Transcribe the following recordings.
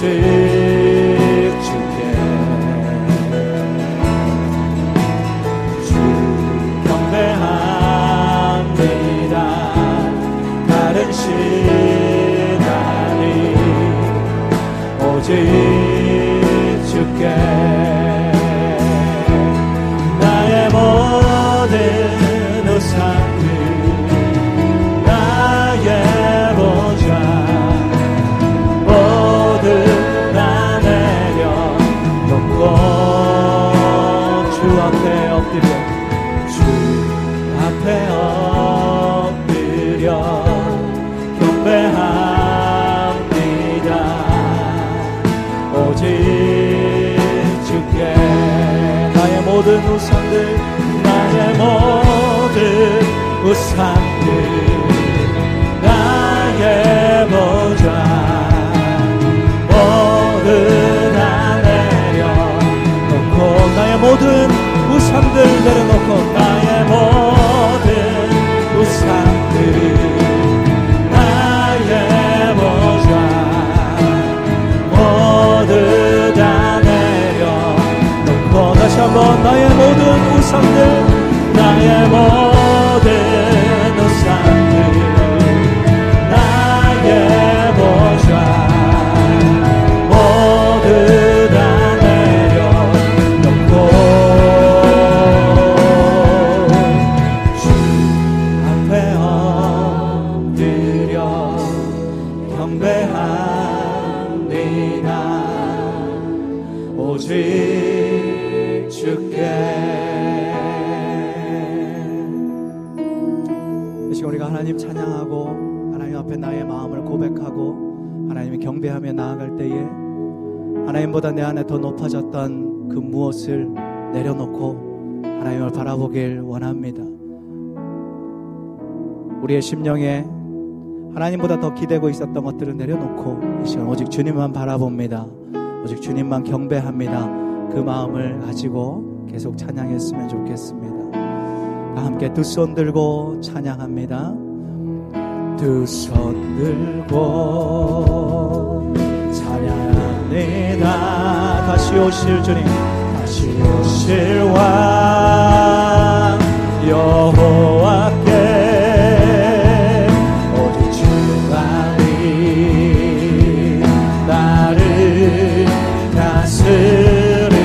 오직 우상들 나의 보좌 모두 다 내려놓고 나의 모든 우상들 내려놓고 나의 모든 우상들 한번 나의 모든 우상들 나의 모든 하나님보다 내 안에 더 높아졌던 그 무엇을 내려놓고 하나님을 바라보길 원합니다. 우리의 심령에 하나님보다 더 기대고 있었던 것들을 내려놓고 이 시간 오직 주님만 바라봅니다. 오직 주님만 경배합니다. 그 마음을 가지고 계속 찬양했으면 좋겠습니다. 다 함께 두 손 들고 찬양합니다. 두 손 들고 찬양합니다. 다시 오실 주님, 다시 오실 왕 여호와께 오직 주만이 나를 다스리네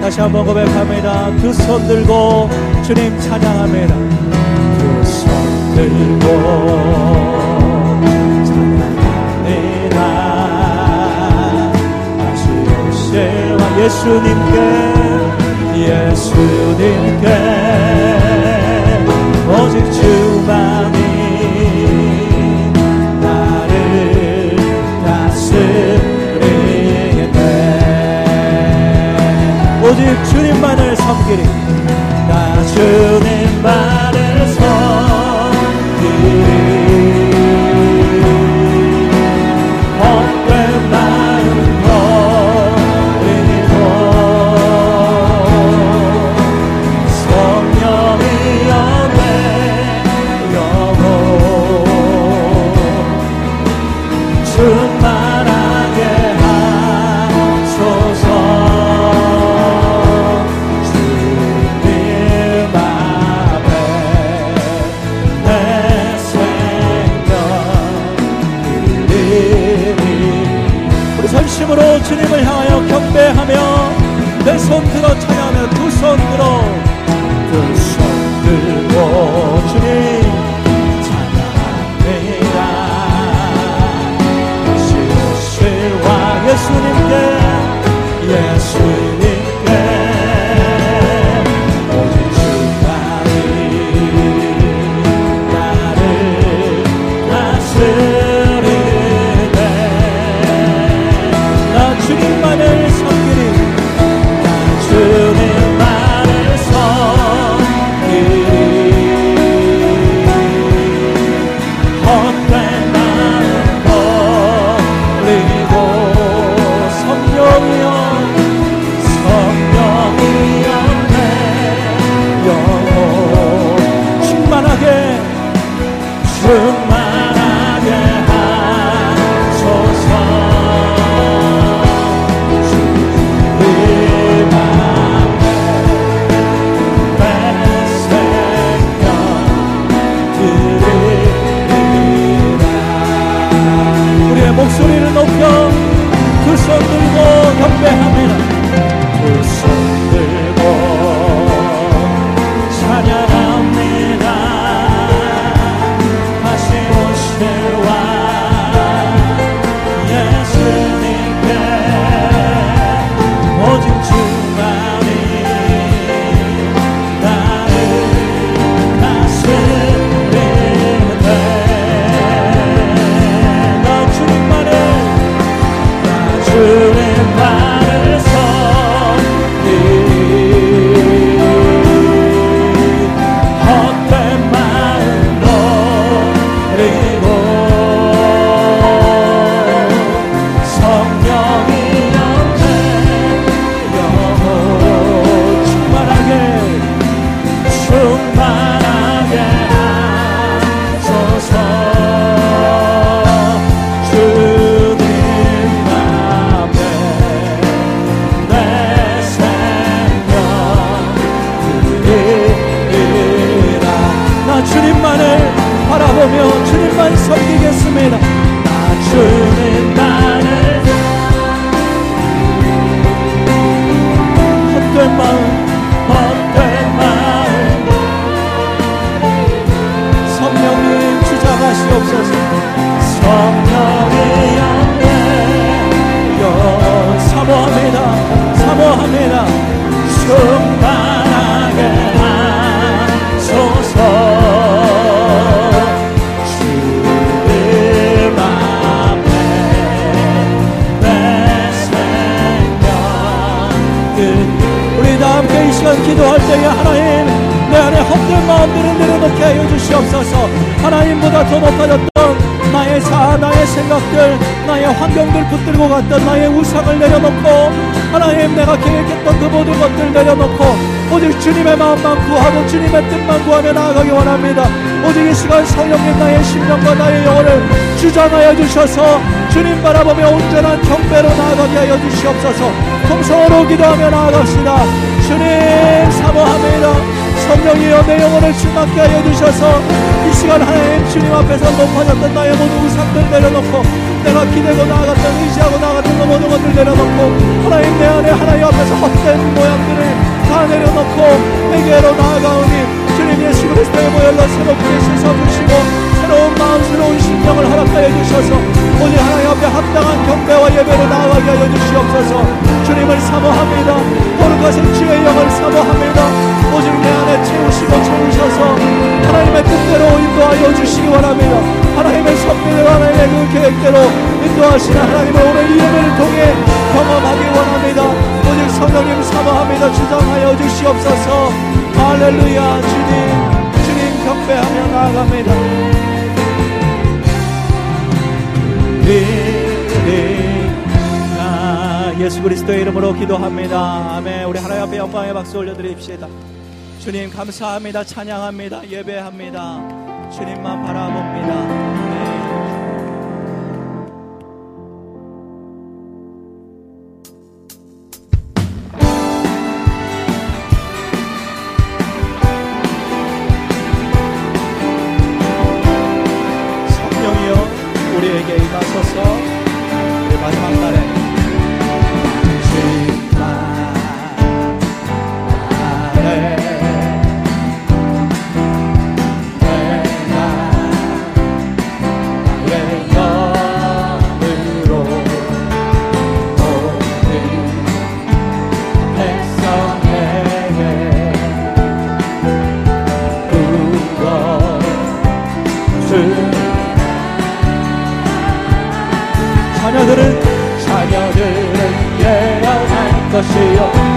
다시 한번 고백합니다 두 손 들고 주님 찬양합니다 두 손 들고 예수님께 예수님께 오직 주만이 나를 다스리네. 오직 주님만을 섬기리. 나 주님 중심으로 주님을 향하여 경배하며 내 손 들어 찬양하며 두 손 들어 두 손 들고 주님 찬양합니다. 실실와 예수님께 upon 갔던 나의 우상을 내려놓고 하나님 내가 계획했던 그 모든 것들 내려놓고 오직 주님의 마음만 구하고 주님의 뜻만 구하며 나아가기 원합니다. 오직 이 시간 성령님 나의 심령과 나의 영혼을 주장하여 주셔서 주님 바라보며 온전한 경배로 나아가게 하여 주시옵소서. 통성으로 기도하며 나아갑시다. 주님 사모합니다 성령이여 내 영혼을 충만케 하여 주셔서 이 시간 하나님 주님 앞에서 높아졌던 나의 모든 우상들 내려놓고 내가 기대고 나아갔던 의지하고 나아갔던 그 모든 것들 내려놓고 하나님 내 안에 하나님 앞에서 헛된 모양들을 다 내려놓고 회개로 나아가오니 주님 예수 그리스도의 모혈로 새롭게 씻어주시고 새로운 마음 새로운 심령을 허락하여 주셔서 오직 하나님 앞에 합당한 경배와 예배로 나아가게 하여 주시옵소서. 주님을 사모합니다 거룩하신 주의 영을 사모합니다. 오직 내 안에 채우시고 채우셔서 하나님의 뜻대로 인도하여 주시기 원합니다. 하나님의 섭리대로 하나님의 그 계획대로 인도하시는 하나님의 오늘 이 예배를 통해 경험하기 원합니다. 오직 성령님 사모합니다. 주장하여 주시옵소서. 할렐루야 주님. 주님 경배하며 나아갑니다 예수 그리스도의 이름으로 기도합니다. 아멘. 우리 하나님 앞에 영광의 박수 올려드립시다. 주님 감사합니다. 찬양합니다. 예배합니다. 주님만 바라봅니다. 것을. 자녀들은 자녀들은 예언할 것이요.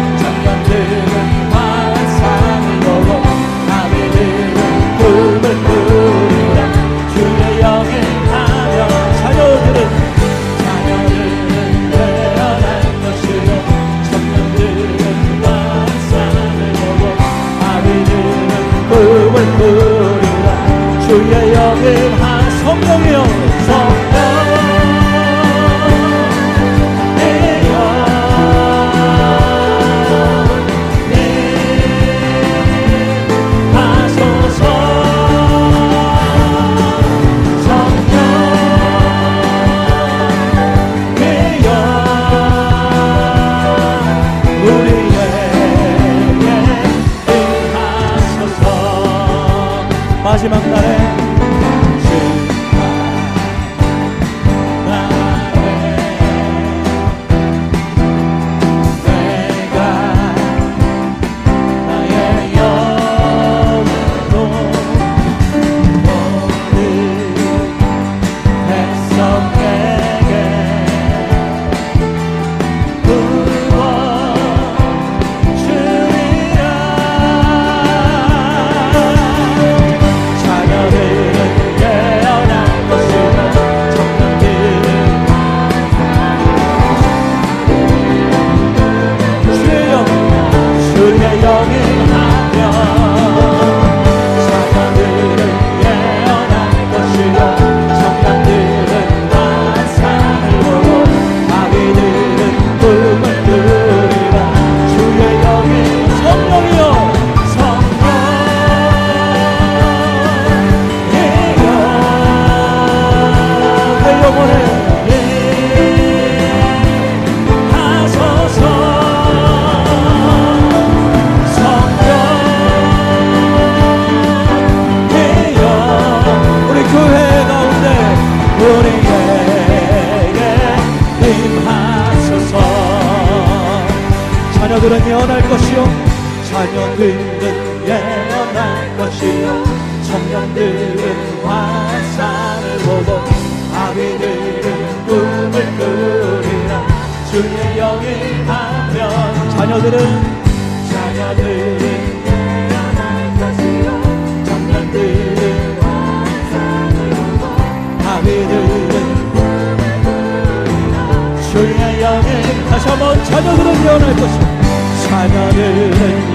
변할 것이다. 사나를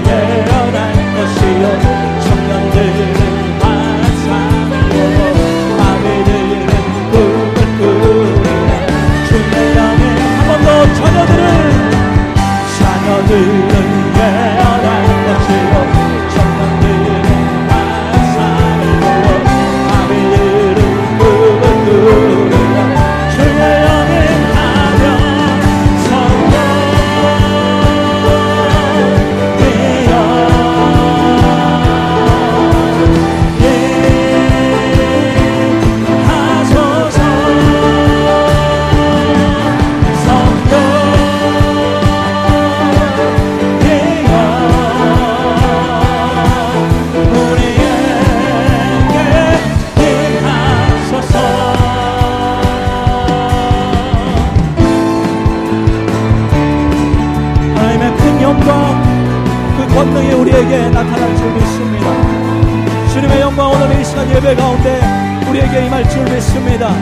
믿습니다.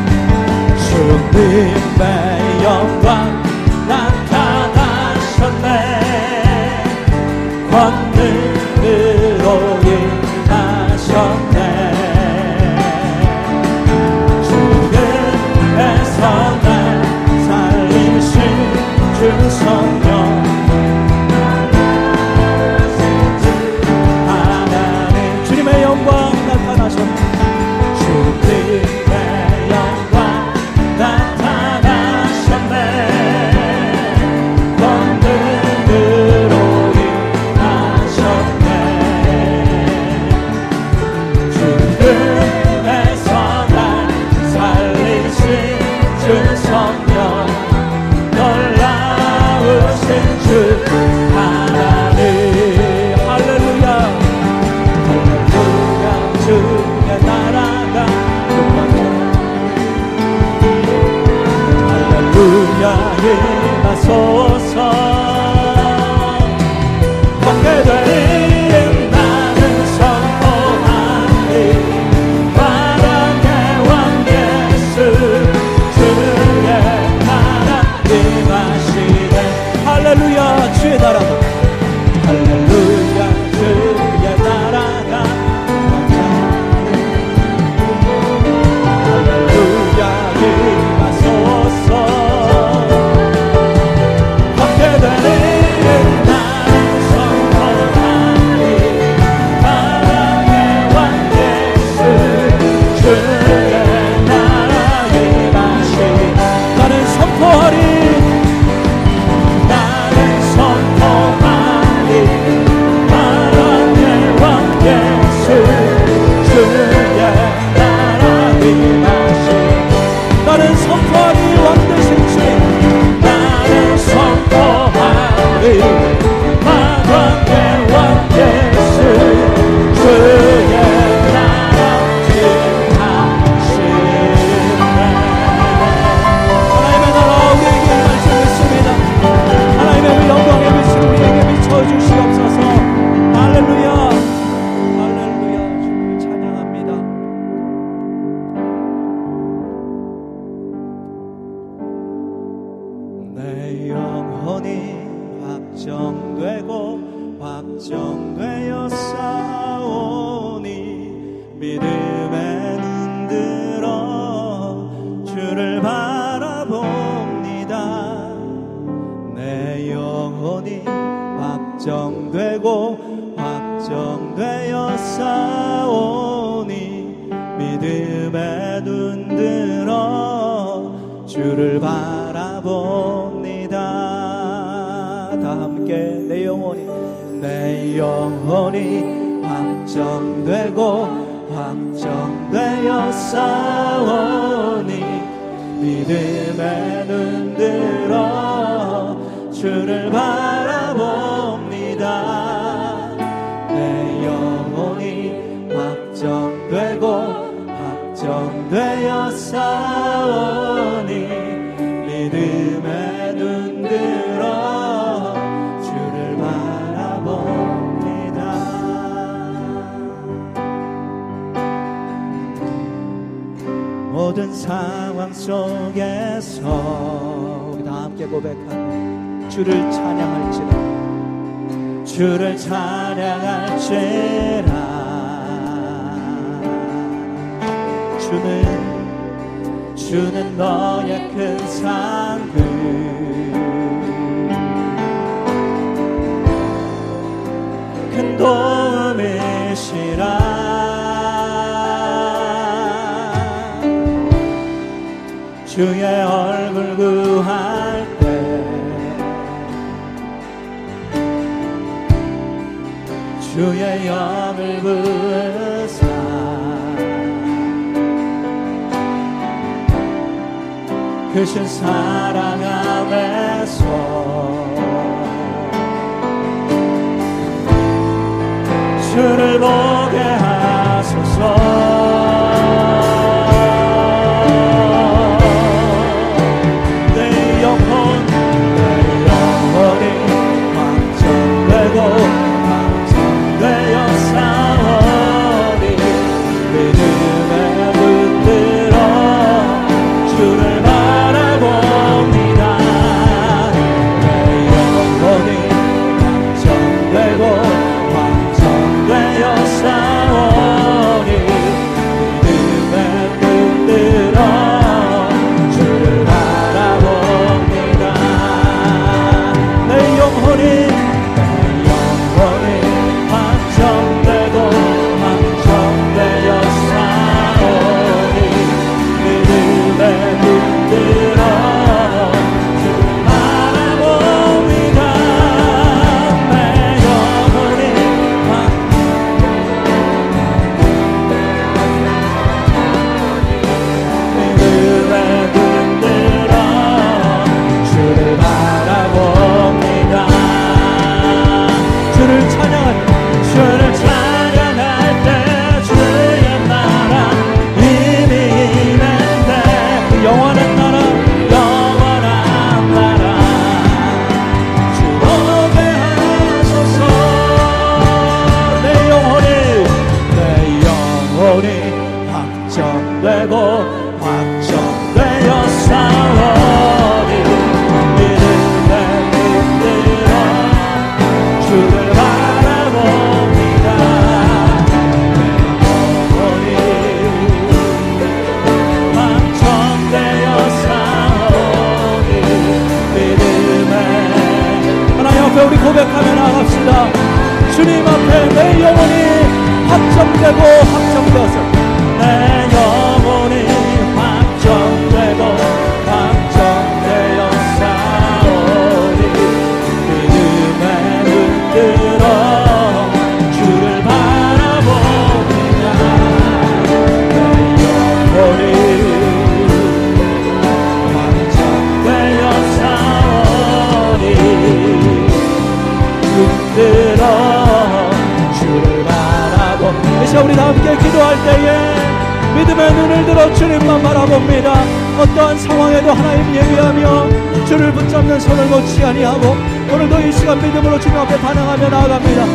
주님의 영광 나타나셨네. 평화를 선포하고 주를 찬양할지라. 주를 찬양할지라. 주는 주는 너의 큰 상급. 큰 도움이시라. 주의 얼굴 주의 영을 구사. 크신 사랑 안에서 주를 보게 하소서